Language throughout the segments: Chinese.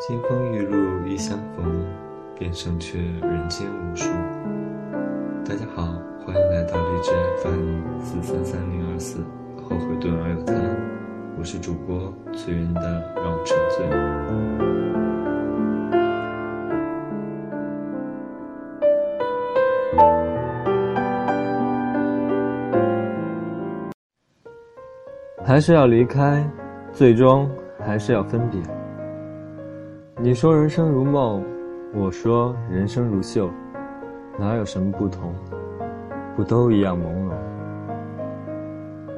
金风玉露一相逢，便胜却人间无数。大家好，欢迎来到荔枝 FM 四三三零二四，后悔顿而有他，我是主播随缘的让我沉醉。还是要离开，最终还是要分别。你说人生如梦，我说人生如秀，哪有什么不同？不都一样朦胧？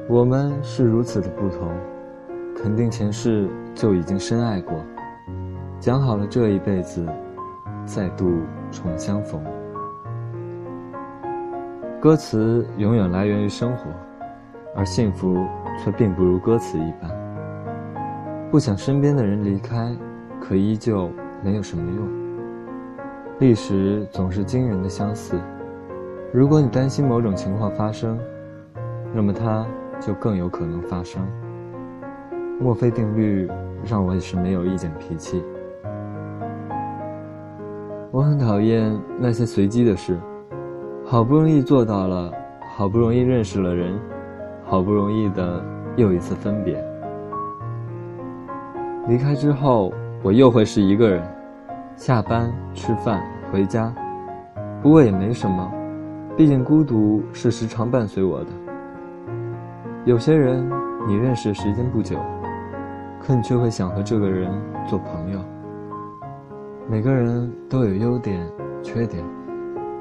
我们是如此的不同，肯定前世就已经深爱过，讲好了这一辈子再度重相逢。歌词永远来源于生活，而幸福却并不如歌词一般。不想身边的人离开。可依旧没有什么用。历史总是惊人的相似。如果你担心某种情况发生，那么它就更有可能发生。墨菲定律让我也是没有一点脾气。我很讨厌那些随机的事。好不容易做到了，好不容易认识了人，好不容易的又一次分别。离开之后。我又会是一个人，下班、吃饭、回家，不过也没什么，毕竟孤独是时常伴随我的。有些人你认识时间不久，可你却会想和这个人做朋友。每个人都有优点、缺点，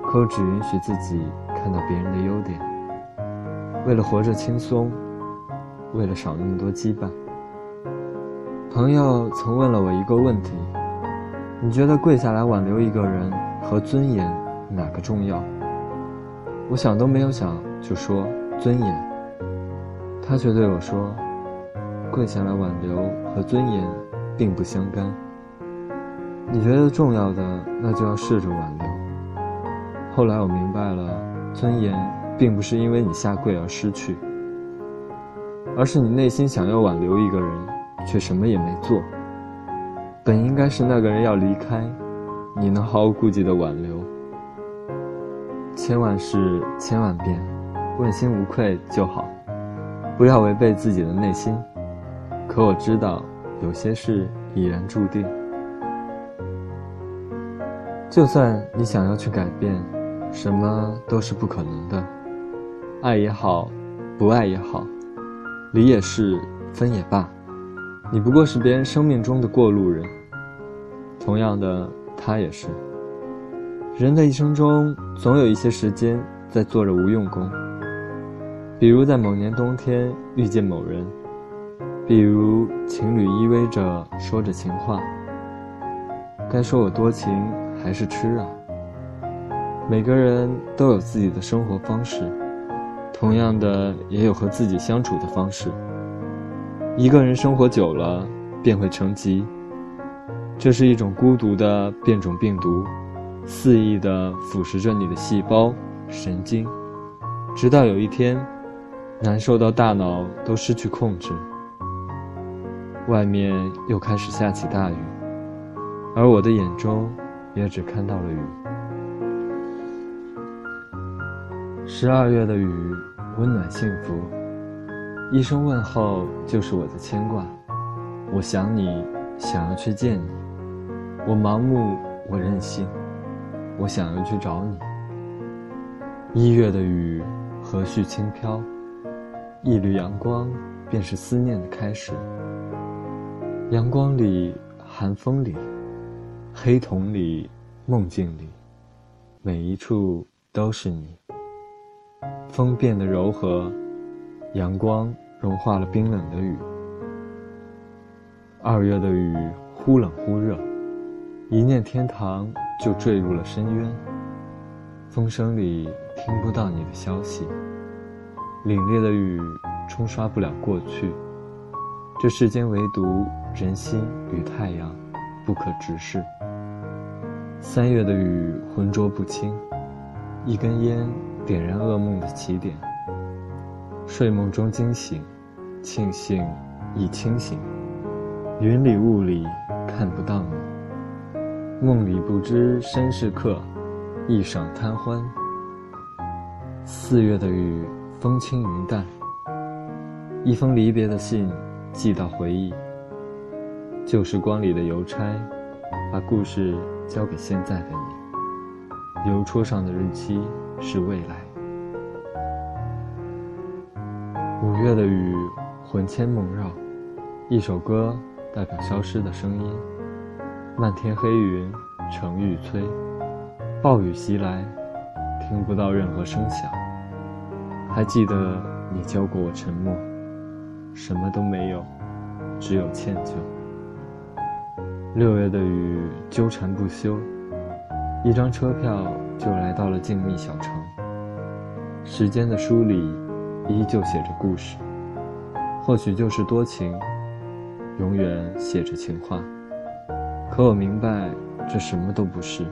可我只允许自己看到别人的优点。为了活着轻松，为了少那么多羁绊。朋友曾问了我一个问题：“你觉得跪下来挽留一个人和尊严哪个重要？”我想都没有想就说尊严。他却对我说：“跪下来挽留和尊严并不相干。你觉得重要的，那就要试着挽留。”后来我明白了，尊严并不是因为你下跪而失去，而是你内心想要挽留一个人。却什么也没做。本应该是那个人要离开，你能毫无顾忌的挽留。千万事千万变，问心无愧就好，不要违背自己的内心。可我知道，有些事已然注定。就算你想要去改变，什么都是不可能的。爱也好，不爱也好，离也是，分也罢。你不过是别人生命中的过路人，同样的，他也是。人的一生中，总有一些时间在做着无用功。比如在某年冬天遇见某人，比如情侣依偎着说着情话。该说我多情还是痴啊？每个人都有自己的生活方式，同样的，也有和自己相处的方式。一个人生活久了，便会成疾。这是一种孤独的变种病毒，肆意地腐蚀着你的细胞、神经，直到有一天，难受到大脑都失去控制。外面又开始下起大雨，而我的眼中也只看到了雨。十二月的雨，温暖幸福。一声问候就是我的牵挂，我想你，想要去见你，我盲目，我任性，我想要去找你。一月的雨，何须轻飘？一缕阳光，便是思念的开始。阳光里，寒风里，黑瞳里，梦境里，每一处都是你。风变得柔和。阳光融化了冰冷的雨。二月的雨忽冷忽热，一念天堂就坠入了深渊。风声里听不到你的消息。凛冽的雨冲刷不了过去。这世间唯独人心与太阳不可直视。三月的雨浑浊不清，一根烟点燃噩梦的起点。睡梦中惊醒，庆幸已清醒。云里雾里看不到你。梦里不知身是客，一晌贪欢。四月的雨，风轻云淡。一封离别的信，寄到回忆。旧时光里的邮差，把故事交给现在的你。邮戳上的日期是未来。五月的雨，魂牵梦绕。一首歌，代表消失的声音。漫天黑云，成欲催。暴雨袭来，听不到任何声响。还记得你教过我沉默。什么都没有，只有歉疚。六月的雨纠缠不休，一张车票就来到了静谧小城。时间的书里依旧写着故事，或许就是多情，永远写着情话。可我明白，这什么都不是。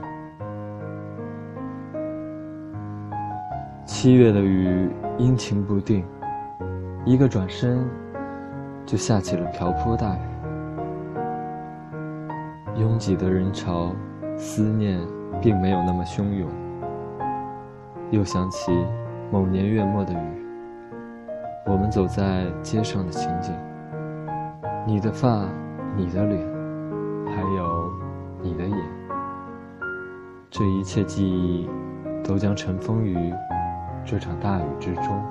七月的雨阴晴不定，一个转身。就下起了瓢泼大雨，拥挤的人潮，思念并没有那么汹涌。又想起某年月末的雨，我们走在街上的情景，你的发，你的脸，还有你的眼，这一切记忆都将尘封于这场大雨之中。